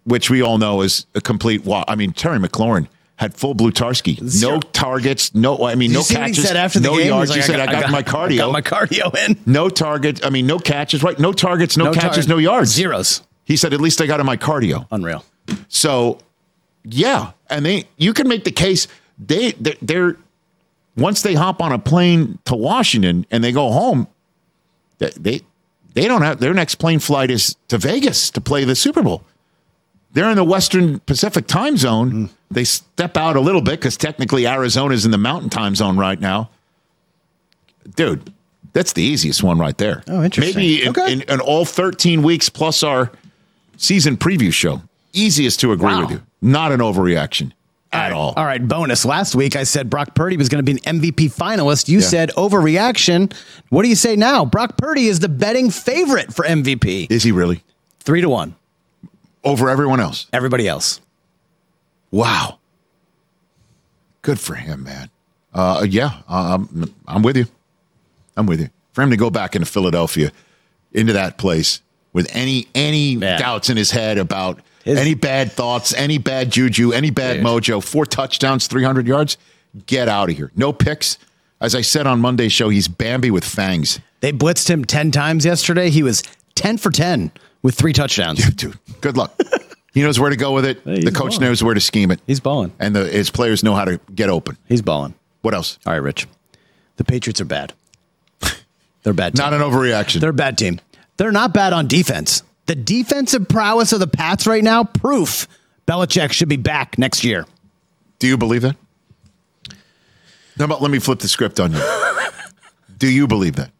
Speaker 1: which we all know is a complete. Wa- I mean, Terry McLaurin had full Blutarsky, no targets, no. I mean,
Speaker 2: Did
Speaker 1: no
Speaker 2: you see what
Speaker 1: catches,
Speaker 2: he said after the
Speaker 1: no
Speaker 2: game?
Speaker 1: yards.
Speaker 2: He's
Speaker 1: he
Speaker 2: like,
Speaker 1: said, "I got, my cardio,
Speaker 2: got my cardio in.
Speaker 1: no targets. I mean, no catches. Right? No targets, no, catches,
Speaker 2: tar-
Speaker 1: no yards,
Speaker 2: Zeros.
Speaker 1: He said, "At least I got in my cardio."
Speaker 2: Unreal.
Speaker 1: So, yeah, and they you can make the case they they're, they're once they hop on a plane to Washington and they go home, they they, they don't have their next plane flight is to Vegas to play the Super Bowl. They're in the Western Pacific time zone. Mm. They step out a little bit because technically Arizona's in the Mountain time zone right now. Dude, that's the easiest one right there.
Speaker 2: Oh, interesting.
Speaker 1: Maybe in,
Speaker 2: Okay.
Speaker 1: in, in all 13 weeks plus our season preview show. Easiest to agree
Speaker 2: Wow.
Speaker 1: with you. Not an overreaction at all.
Speaker 2: All right, bonus. Last week I said Brock Purdy was going to be an MVP finalist. You
Speaker 1: Yeah.
Speaker 2: said overreaction. What do you say now? Brock Purdy is the betting favorite for MVP.
Speaker 1: Is he really?
Speaker 2: Three to one.
Speaker 1: Over everyone else.
Speaker 2: Everybody else.
Speaker 1: Wow. Good for him, man. Uh, yeah, um, I'm with you. I'm with you. For him to go back into Philadelphia, into that place with any any
Speaker 2: Yeah.
Speaker 1: doubts in his head about
Speaker 2: His-
Speaker 1: any bad thoughts, any bad juju, any bad
Speaker 2: Dude.
Speaker 1: mojo, four touchdowns, 300 yards, get out of here. No picks. As I said on Monday's show, he's Bambi with fangs.
Speaker 2: They blitzed him 10 times yesterday. He was 10 for 10 with three touchdowns.
Speaker 1: Yeah, Dude, good luck. he knows where to go with it.
Speaker 2: he's
Speaker 1: the coach
Speaker 2: balling.
Speaker 1: knows where to scheme it.
Speaker 2: He's balling.
Speaker 1: And the, his players know how to get open.
Speaker 2: He's balling.
Speaker 1: What else?
Speaker 2: All right, Rich. The Patriots are bad. They're a bad. Team.
Speaker 1: Not an overreaction.
Speaker 2: They're a bad team. They're not bad on defense. The defensive prowess of the Pats right now, proof Belichick should be back next year.
Speaker 1: Do you believe that? How about let me flip the script on you? do you believe that?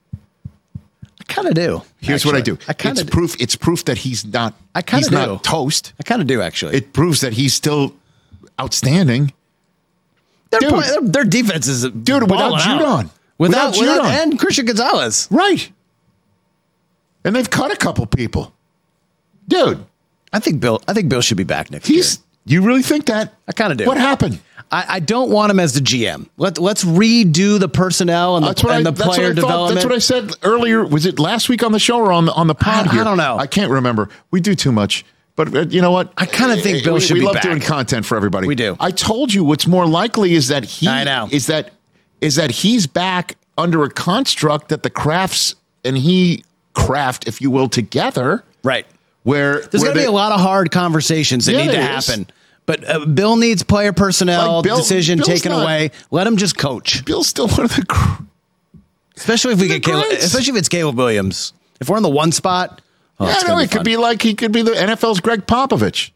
Speaker 2: I kind of do.
Speaker 1: Here's what I do.
Speaker 2: I kind
Speaker 1: it's
Speaker 2: of.
Speaker 1: proof. It's proof that he's not.
Speaker 2: I kinda do.
Speaker 1: not toast.
Speaker 2: I kind of do actually.
Speaker 1: It proves that he's still outstanding.
Speaker 2: their,
Speaker 1: dude.
Speaker 2: play- their, their defense is
Speaker 1: Dude, without. Judon.
Speaker 2: Without
Speaker 1: without Judon.
Speaker 2: and Christian Gonzalez.
Speaker 1: Right. And they've cut a couple people. Dude,
Speaker 2: I think Bill. I think Bill should be back next
Speaker 1: he's.
Speaker 2: year.
Speaker 1: You really think that?
Speaker 2: I kinda do.
Speaker 1: What happened?
Speaker 2: I, I don't want him as the GM. Let Let's redo the personnel and the,
Speaker 1: That's what, I,
Speaker 2: and the
Speaker 1: that's what
Speaker 2: player
Speaker 1: I thought.
Speaker 2: development.
Speaker 1: That's what I said earlier. Was it last week on the show or on the on the pod
Speaker 2: I- I don't know.
Speaker 1: I can't remember. We do too much. But uh, you know what?
Speaker 2: I kinda think Bill
Speaker 1: we,
Speaker 2: should
Speaker 1: we
Speaker 2: be
Speaker 1: love
Speaker 2: back.
Speaker 1: doing content for everybody.
Speaker 2: We do.
Speaker 1: I told you what's more likely is that he
Speaker 2: I know.
Speaker 1: is that is that he's back under a construct that the Krafts and he craft, if you will, together.
Speaker 2: right.
Speaker 1: Where
Speaker 2: There's going to be a lot of hard conversations that
Speaker 1: Yeah,
Speaker 2: need to
Speaker 1: there is.
Speaker 2: happen. But uh, Bill needs player personnel
Speaker 1: Like, Bill-
Speaker 2: decision
Speaker 1: Bill's
Speaker 2: taken
Speaker 1: not-
Speaker 2: away. Let him just coach.
Speaker 1: Bill's still one of the. cr-
Speaker 2: Especially if we get Caleb, especially if it's Caleb Williams. If we're in the one spot, oh,
Speaker 1: yeah, no, it could be like he could be the NFL's Gregg Popovich.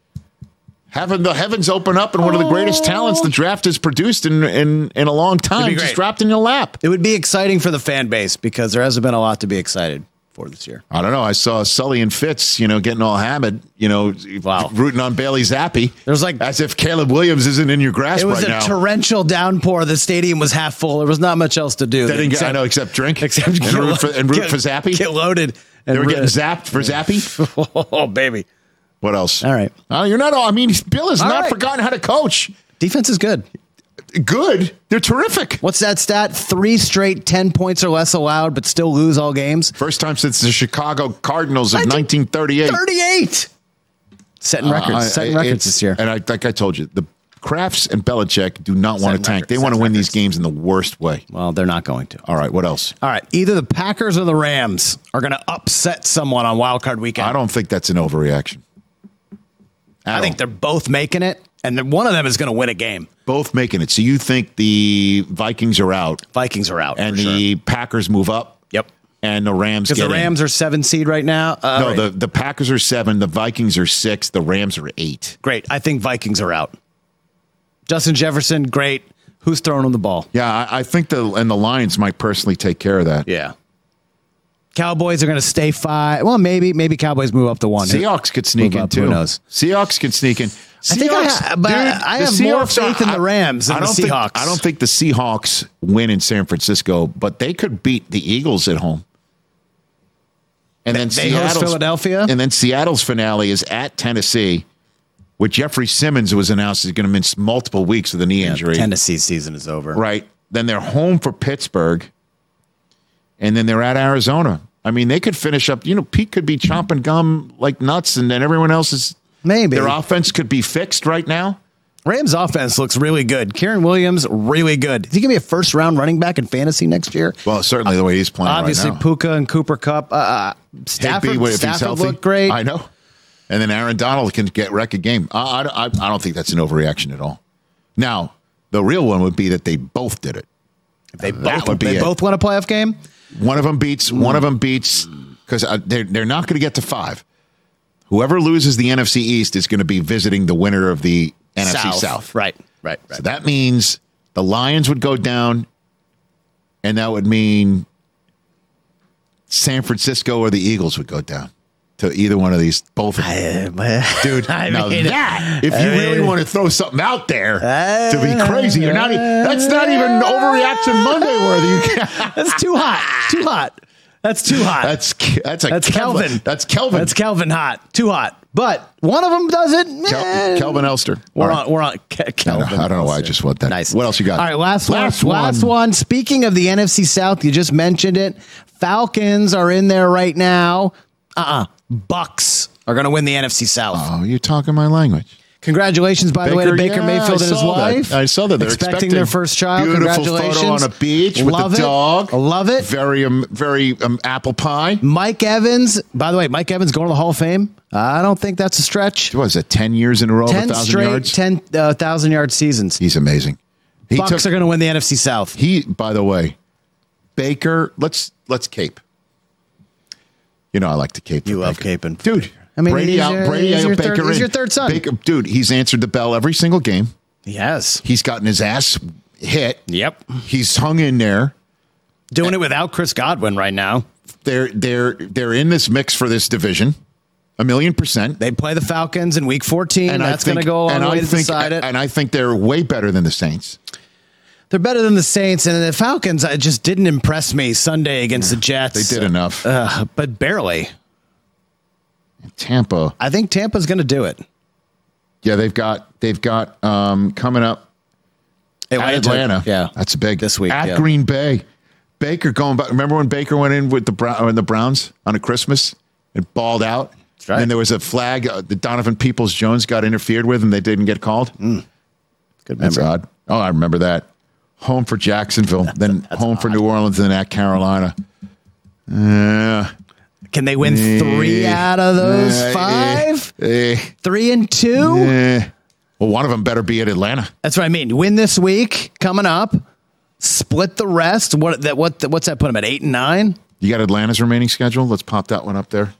Speaker 1: Having the heavens open up and one of the greatest talents the draft has produced in in, in a long time just dropped in your lap.
Speaker 2: It would be exciting for the fan base because there hasn't been a lot to be excited for this year.
Speaker 1: I don't know. I saw Sully and Fitz, you know, getting all hammered, you know,
Speaker 2: Wow.
Speaker 1: rooting on Bailey Zappe.
Speaker 2: There's like-
Speaker 1: as if Caleb Williams isn't in your grasp
Speaker 2: It was
Speaker 1: right
Speaker 2: a
Speaker 1: now.
Speaker 2: torrential downpour. The stadium was half full. There was not much else to do.
Speaker 1: They didn't get, I know, except drink
Speaker 2: Except
Speaker 1: and root
Speaker 2: lo-
Speaker 1: for, and root
Speaker 2: get-
Speaker 1: for Zappe.
Speaker 2: Get loaded.
Speaker 1: they
Speaker 2: and
Speaker 1: were getting
Speaker 2: root-
Speaker 1: zapped for Zappe.
Speaker 2: Oh, baby.
Speaker 1: What else?
Speaker 2: All right.
Speaker 1: Uh, you're not all. I mean, Bill has
Speaker 2: All
Speaker 1: not
Speaker 2: right.
Speaker 1: forgotten how to coach.
Speaker 2: Defense is good.
Speaker 1: Good. They're terrific.
Speaker 2: What's that stat? Three straight 10 points or less allowed, but still lose all games?
Speaker 1: First time since the Chicago Cardinals of
Speaker 2: I think
Speaker 1: 1938.
Speaker 2: 38. Setting records.
Speaker 1: Uh,
Speaker 2: setting
Speaker 1: I-
Speaker 2: records this year.
Speaker 1: And I, like I told you, the Krafts and Belichick do not want
Speaker 2: Setting
Speaker 1: to tank.
Speaker 2: records,
Speaker 1: They want to
Speaker 2: setting
Speaker 1: win these games in the worst way.
Speaker 2: Well, they're not going to.
Speaker 1: All right, what else?
Speaker 2: All right. Either the Packers or the Rams are going to upset someone on wild card weekend.
Speaker 1: I don't think that's an overreaction.
Speaker 2: I think they're both making it, and one of them is going to win a game.
Speaker 1: both making it. So you think the Vikings are out
Speaker 2: Vikings are out.
Speaker 1: and the
Speaker 2: sure.
Speaker 1: Packers move up?
Speaker 2: Yep.
Speaker 1: And the Rams
Speaker 2: Because the
Speaker 1: in.
Speaker 2: Rams are seven seed right now. Uh,
Speaker 1: No,
Speaker 2: right.
Speaker 1: the, the Packers are seven, the Vikings are six, the Rams are eight.
Speaker 2: great. I think Vikings are out. Justin Jefferson, great. Who's throwing him the ball?
Speaker 1: Yeah, I, I think the and the Lions might personally take care of that.
Speaker 2: Yeah. Cowboys are going to stay five. Well, maybe maybe Cowboys move up to one.
Speaker 1: Seahawks could sneak in
Speaker 2: up, who
Speaker 1: too.
Speaker 2: knows?
Speaker 1: Seahawks can sneak in.
Speaker 2: I think I ha- but I
Speaker 1: the
Speaker 2: have more
Speaker 1: Seahawks
Speaker 2: faith in the Rams than
Speaker 1: I
Speaker 2: the
Speaker 1: don't think-
Speaker 2: Seahawks.
Speaker 1: I don't think the Seahawks win in San Francisco, but they could beat the Eagles at home. And then
Speaker 2: They host
Speaker 1: Seattle's-
Speaker 2: Philadelphia?
Speaker 1: And then Seattle's finale is at Tennessee, with Jeffery Simmons was announced is going to miss multiple weeks with a knee injury.
Speaker 2: Tennessee season is over.
Speaker 1: Right. Then they're home for Pittsburgh. And then they're at Arizona. I mean, they could finish up, you know, Pete could be chomping gum like nuts, and then everyone else is
Speaker 2: Maybe
Speaker 1: their offense could be fixed right now.
Speaker 2: Rams offense looks really good. Kyren Williams really good. Is he gonna be a first round running back in fantasy next year?
Speaker 1: Well, certainly the way he's playing
Speaker 2: Obviously,
Speaker 1: right now.
Speaker 2: Puka and Cooper Kupp. Uh, Uh,
Speaker 1: Higbee,
Speaker 2: Stafford,
Speaker 1: if he's
Speaker 2: Stafford
Speaker 1: healthy.
Speaker 2: looked great.
Speaker 1: I know. And then Aaron Donald can get wreck a game. I, I, I don't think that's an overreaction at all. Now, the real one would be that they both did it.
Speaker 2: They both they
Speaker 1: it.
Speaker 2: both won a playoff game.
Speaker 1: One of them beats. One of them beats because they're they're not going to get to five. Whoever loses the NFC East is going to be visiting the winner of the NFC South.
Speaker 2: Right, right, right.
Speaker 1: So that means the Lions would go down, and that would mean San Francisco or the Eagles would go down to either one of these. Both of them. Dude,
Speaker 2: I
Speaker 1: now
Speaker 2: mean,
Speaker 1: that if you
Speaker 2: I
Speaker 1: really
Speaker 2: mean-
Speaker 1: want to throw something out there to be crazy, you're not. That's not even overreaction Monday worthy.
Speaker 2: That's too hot. Too hot. That's too hot.
Speaker 1: That's that's a
Speaker 2: That's Kelvin.
Speaker 1: That's Kelvin.
Speaker 2: That's Kelvin hot. Too hot. But one of them does it.
Speaker 1: Kel-. Kelvin Elster.
Speaker 2: We're
Speaker 1: right.
Speaker 2: on. We're on. Ke-
Speaker 1: I don't,
Speaker 2: Kelvin.
Speaker 1: I don't know why I just want that.
Speaker 2: Nice.
Speaker 1: What else you got?
Speaker 2: All right, last,
Speaker 1: Last
Speaker 2: one. Last
Speaker 1: one.
Speaker 2: Speaking of the NFC South, you just mentioned it. Falcons are in there right now. Uh uh Bucs are going to win the NFC South.
Speaker 1: Oh, you're talking my language.
Speaker 2: Congratulations, by the way, to Baker
Speaker 1: yeah,
Speaker 2: Mayfield and his
Speaker 1: saw that.
Speaker 2: wife.
Speaker 1: I saw that. They're
Speaker 2: expecting, their first child.
Speaker 1: Beautiful
Speaker 2: Congratulations.
Speaker 1: photo on a beach with
Speaker 2: Love
Speaker 1: the
Speaker 2: it.
Speaker 1: dog.
Speaker 2: Love it.
Speaker 1: Very, um, very um, apple pie.
Speaker 2: Mike Evans. By the way, Mike Evans going to the Hall of Fame. I don't think that's a stretch.
Speaker 1: What was it? Ten years in a row, of a
Speaker 2: Ten
Speaker 1: thousand
Speaker 2: straight,
Speaker 1: yards.
Speaker 2: ten uh, thousand yard seasons.
Speaker 1: He's amazing. He
Speaker 2: Bucs
Speaker 1: took.
Speaker 2: are going to win the NFC South.
Speaker 1: he, by the way, Baker. Let's let's cape. You know I like to cape.
Speaker 2: You
Speaker 1: for
Speaker 2: love
Speaker 1: Baker.
Speaker 2: caping.
Speaker 1: dude.
Speaker 2: I mean,
Speaker 1: Brady out.
Speaker 2: your-
Speaker 1: Brady out. Baker
Speaker 2: third- he's your third son.
Speaker 1: Baker, dude. He's answered the bell every single game.
Speaker 2: Yes.
Speaker 1: He's gotten his ass hit.
Speaker 2: Yep.
Speaker 1: He's hung in there.
Speaker 2: Doing it without Chris Godwin right now.
Speaker 1: They're they're they're in this mix for this division, a million percent.
Speaker 2: They play the Falcons in Week 14.
Speaker 1: And
Speaker 2: That's going to go a long
Speaker 1: and
Speaker 2: way
Speaker 1: I
Speaker 2: to
Speaker 1: think,
Speaker 2: decide it.
Speaker 1: And I think they're way better than the Saints.
Speaker 2: They're better than the Saints, and the Falcons. I just didn't impress me Sunday against the Jets.
Speaker 1: They did enough.
Speaker 2: uh, but barely.
Speaker 1: Tampa,
Speaker 2: I think Tampa's going to do it.
Speaker 1: yeah, they've got they've got um, coming up at Atlanta.
Speaker 2: yeah,
Speaker 1: that's big
Speaker 2: This week,
Speaker 1: at
Speaker 2: yeah.
Speaker 1: Green Bay. Baker going back. Remember when Baker went in with the Brown and the Browns on a Christmas and balled out?
Speaker 2: That's right.
Speaker 1: And there was a flag uh, that Donovan Peoples Jones got interfered with, and they didn't get called.
Speaker 2: Good
Speaker 1: That's odd. Oh, I remember that. Home for Jacksonville, then home for New Orleans, and then at Carolina. Uh,
Speaker 2: Can they win three
Speaker 1: eh,
Speaker 2: out of those
Speaker 1: eh,
Speaker 2: five?
Speaker 1: eh,
Speaker 2: Three and two?
Speaker 1: Well, one of them better be at Atlanta.
Speaker 2: That's what I mean. Win this week coming up. Split the rest. What that? What? What's that? Put them at eight and nine.
Speaker 1: You got Atlanta's remaining schedule? Let's pop that one up there.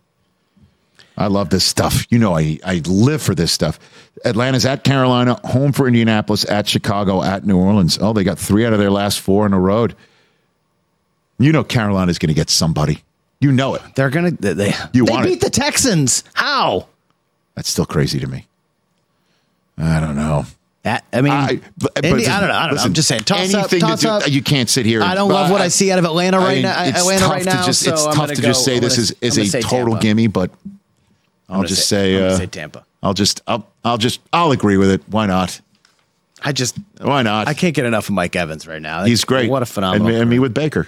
Speaker 1: I love this stuff. You know, I, I live for this stuff. Atlanta's at Carolina, home for Indianapolis, at Chicago, at New Orleans. Oh, they got three out of their last four on the road. You know Carolina's going to get somebody. You know it.
Speaker 2: They're gonna. They, they,
Speaker 1: You
Speaker 2: they
Speaker 1: want it.
Speaker 2: beat the Texans. How?
Speaker 1: That's still crazy to me. I don't know.
Speaker 2: That, I mean,
Speaker 1: I, but, but
Speaker 2: Indi- I don't know. I don't know.
Speaker 1: listen,
Speaker 2: I'm just saying. Toss up.
Speaker 1: anything
Speaker 2: Toss
Speaker 1: to do,
Speaker 2: up.
Speaker 1: You can't sit here.
Speaker 2: I don't love what I see out of Atlanta right
Speaker 1: mean,
Speaker 2: now-
Speaker 1: It's
Speaker 2: Atlanta
Speaker 1: tough
Speaker 2: right
Speaker 1: to
Speaker 2: now,
Speaker 1: just,
Speaker 2: so
Speaker 1: it's
Speaker 2: I'm
Speaker 1: tough
Speaker 2: gonna go-
Speaker 1: just say
Speaker 2: I'm
Speaker 1: this
Speaker 2: gonna-
Speaker 1: is, is a total
Speaker 2: Tampa.
Speaker 1: gimme, but I'll just
Speaker 2: say-
Speaker 1: say, uh,
Speaker 2: say Tampa.
Speaker 1: I'll just I'll I'll just I'll agree with it. Why not?
Speaker 2: I just.
Speaker 1: Why not?
Speaker 2: I can't get enough of Mike Evans right now.
Speaker 1: He's great.
Speaker 2: What a phenomenal.
Speaker 1: And, me- and me with Baker.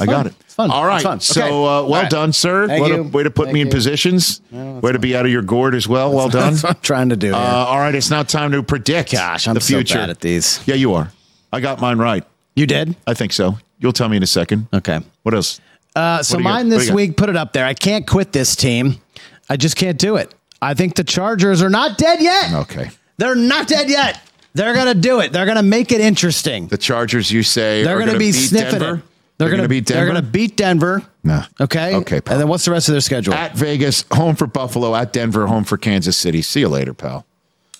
Speaker 1: I
Speaker 2: fun.
Speaker 1: got it.
Speaker 2: It's fun.
Speaker 1: All
Speaker 2: It's
Speaker 1: right.
Speaker 2: fun.
Speaker 1: So
Speaker 2: Okay.
Speaker 1: uh, well
Speaker 2: All right.
Speaker 1: done, sir.
Speaker 2: Thank
Speaker 1: What
Speaker 2: you.
Speaker 1: a way to put
Speaker 2: Thank
Speaker 1: me in
Speaker 2: you.
Speaker 1: positions. way to be out of your gourd as well. Well done.
Speaker 2: That's what I'm trying to do.
Speaker 1: Uh, all right. It's now time to predict.
Speaker 2: Gosh, I'm
Speaker 1: the
Speaker 2: so
Speaker 1: future.
Speaker 2: bad at these.
Speaker 1: Yeah, you are. I got mine right.
Speaker 2: you did.
Speaker 1: I think so. You'll tell me in a second.
Speaker 2: Okay.
Speaker 1: What else?
Speaker 2: Uh, so
Speaker 1: What do you got?
Speaker 2: mine this
Speaker 1: you got?
Speaker 2: week, put it up there. I can't quit this team. I just can't do it. I think the Chargers are not dead yet.
Speaker 1: Okay.
Speaker 2: They're not dead yet. They're gonna do it. They're gonna make it interesting.
Speaker 1: The Chargers, you say,
Speaker 2: They're
Speaker 1: are
Speaker 2: gonna,
Speaker 1: gonna
Speaker 2: be
Speaker 1: beat
Speaker 2: sniffing
Speaker 1: Denver?
Speaker 2: it. They're, gonna,
Speaker 1: beat Denver.
Speaker 2: They're gonna beat Denver.
Speaker 1: No.
Speaker 2: Okay.
Speaker 1: Okay, pal.
Speaker 2: And then what's the rest of their schedule?
Speaker 1: at Vegas, home for Buffalo, at Denver, home for Kansas City. See you later, pal.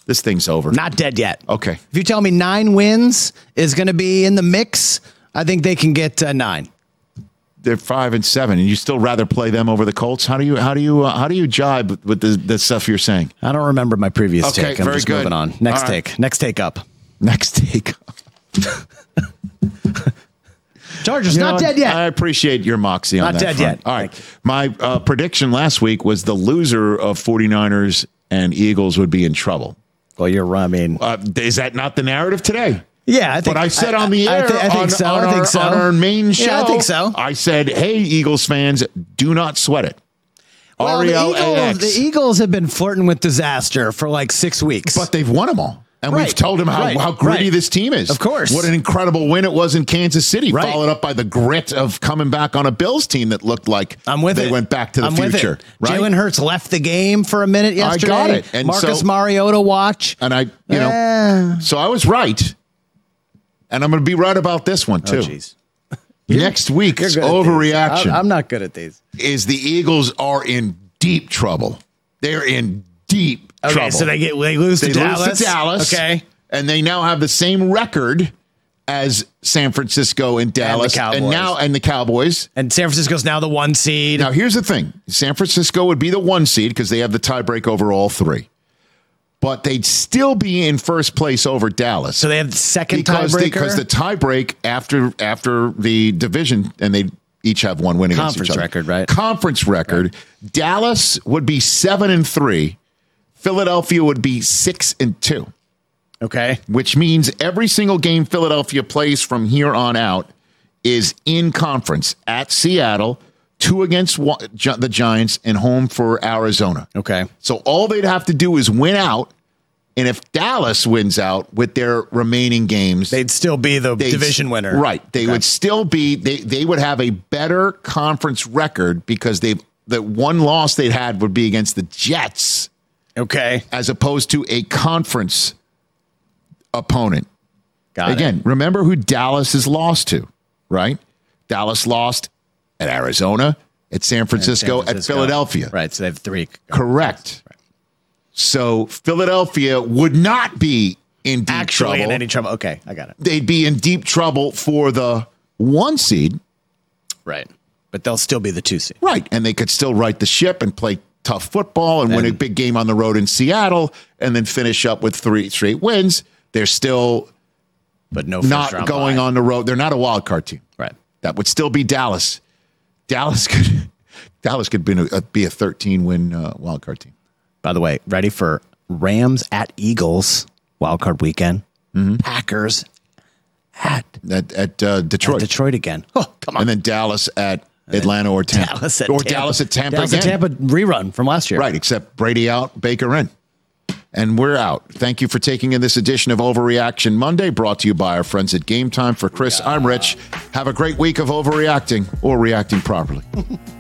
Speaker 1: This thing's over.
Speaker 2: not dead yet.
Speaker 1: Okay.
Speaker 2: If you tell me nine wins is going to be in the mix, I think they can get uh, nine.
Speaker 1: they're five and seven, and you still rather play them over the Colts. How do you how do you uh, how do you jibe with the, the stuff you're saying?
Speaker 2: I don't remember my previous
Speaker 1: Okay,
Speaker 2: take. I'm
Speaker 1: very
Speaker 2: just
Speaker 1: good.
Speaker 2: moving on. Next
Speaker 1: right.
Speaker 2: take. Next take up.
Speaker 1: Next take.
Speaker 2: Chargers
Speaker 1: You
Speaker 2: not
Speaker 1: know,
Speaker 2: dead yet.
Speaker 1: I appreciate your moxie on that.
Speaker 2: Not
Speaker 1: that.
Speaker 2: dead
Speaker 1: front.
Speaker 2: yet.
Speaker 1: All right. My uh, prediction last week was the loser of 49ers and Eagles would be in trouble.
Speaker 2: well, you're right. I mean,
Speaker 1: Uh, is that not the narrative today?
Speaker 2: yeah, I think.
Speaker 1: What I said on the
Speaker 2: I
Speaker 1: air
Speaker 2: thi- I think
Speaker 1: on,
Speaker 2: so.
Speaker 1: on
Speaker 2: I think
Speaker 1: our,
Speaker 2: so.
Speaker 1: on our main show.
Speaker 2: Yeah, I think so.
Speaker 1: I said, hey, Eagles fans, do not sweat it.
Speaker 2: Well, the, Eagles,
Speaker 1: R-E-L-A-X.
Speaker 2: the Eagles have been flirting with disaster for like six weeks.
Speaker 1: But they've won them all. And we've told him how,
Speaker 2: right,
Speaker 1: how gritty
Speaker 2: right.
Speaker 1: this team is.
Speaker 2: Of course.
Speaker 1: What an incredible win it was in Kansas City,
Speaker 2: Right.
Speaker 1: followed up by the grit of coming back on a Bills team that looked like
Speaker 2: I'm with
Speaker 1: they
Speaker 2: it.
Speaker 1: went back to the
Speaker 2: I'm
Speaker 1: future. Right?
Speaker 2: Jalen Hurts left the game for a minute yesterday.
Speaker 1: I got it. And
Speaker 2: Marcus
Speaker 1: so-
Speaker 2: Mariota watch.
Speaker 1: and I, you know,
Speaker 2: Eh.
Speaker 1: so I was right. And I'm going to be right about this one, too.
Speaker 2: Oh, jeez.
Speaker 1: Next week's
Speaker 2: You're good at these.
Speaker 1: overreaction
Speaker 2: I'm, I'm not good at these.
Speaker 1: is the Eagles are in deep trouble. They're in deep
Speaker 2: Okay,
Speaker 1: trouble.
Speaker 2: so they get they lose
Speaker 1: They
Speaker 2: to
Speaker 1: lose
Speaker 2: Dallas.
Speaker 1: to Dallas.
Speaker 2: Okay.
Speaker 1: And they now have the same record as San Francisco and Dallas.
Speaker 2: And
Speaker 1: now and the Cowboys.
Speaker 2: And San Francisco's now the one seed.
Speaker 1: Now here's the thing. San Francisco would be the one seed because they have the tiebreak over all three. But they'd still be in first place over Dallas.
Speaker 2: so they have the second
Speaker 1: because
Speaker 2: tiebreaker.
Speaker 1: because the tiebreak after after the division and they each have one win against
Speaker 2: Conference
Speaker 1: each other.
Speaker 2: record, right?
Speaker 1: Conference record. Dallas would be seven and three. Philadelphia would be six and two,
Speaker 2: okay.
Speaker 1: which means every single game Philadelphia plays from here on out is in conference at Seattle, two against Gi- the Giants, and home for Arizona.
Speaker 2: Okay.
Speaker 1: So all they'd have to do is win out. And if Dallas wins out with their remaining games,
Speaker 2: They'd still be the division winner.
Speaker 1: Right. They
Speaker 2: Okay.
Speaker 1: would still be they they would have a better conference record because they've the one loss they'd had would be against the Jets
Speaker 2: Okay.
Speaker 1: as opposed to a conference opponent.
Speaker 2: Got
Speaker 1: Again,
Speaker 2: it.
Speaker 1: remember who Dallas has lost to, right? Dallas lost at Arizona, at San Francisco,
Speaker 2: San Francisco.
Speaker 1: at Philadelphia.
Speaker 2: Right. So they have three.
Speaker 1: Correct. So Philadelphia would not be in deep
Speaker 2: Actually,
Speaker 1: trouble
Speaker 2: in any trouble. Okay. I got it.
Speaker 1: they'd be in deep trouble for the one seed.
Speaker 2: Right. But they'll still be the two seed.
Speaker 1: Right. And they could still right the ship and play tough football and, win a big game on the road in Seattle and then finish up with three straight wins. They're still
Speaker 2: But no
Speaker 1: not going on the road. They're not a wild card team.
Speaker 2: Right.
Speaker 1: That would still be Dallas. Dallas could Dallas could be a, be a 13 win uh, wild card team.
Speaker 2: By the way, ready for Rams at Eagles wild card weekend.
Speaker 1: Mm-hmm.
Speaker 2: Packers at,
Speaker 1: At, at uh, Detroit.
Speaker 2: at Detroit again. Oh, come on.
Speaker 1: and then Dallas at Atlanta or Tampa.
Speaker 2: Dallas at
Speaker 1: or
Speaker 2: Tampa.
Speaker 1: Dallas at Tampa
Speaker 2: Dallas
Speaker 1: again.
Speaker 2: Tampa rerun from last year.
Speaker 1: Right, except Brady out, Baker in. And we're out. Thank you for taking in this edition of Overreaction Monday, brought to you by our friends at Game Time. For Chris, I'm Rich. Have a great week of overreacting or reacting properly.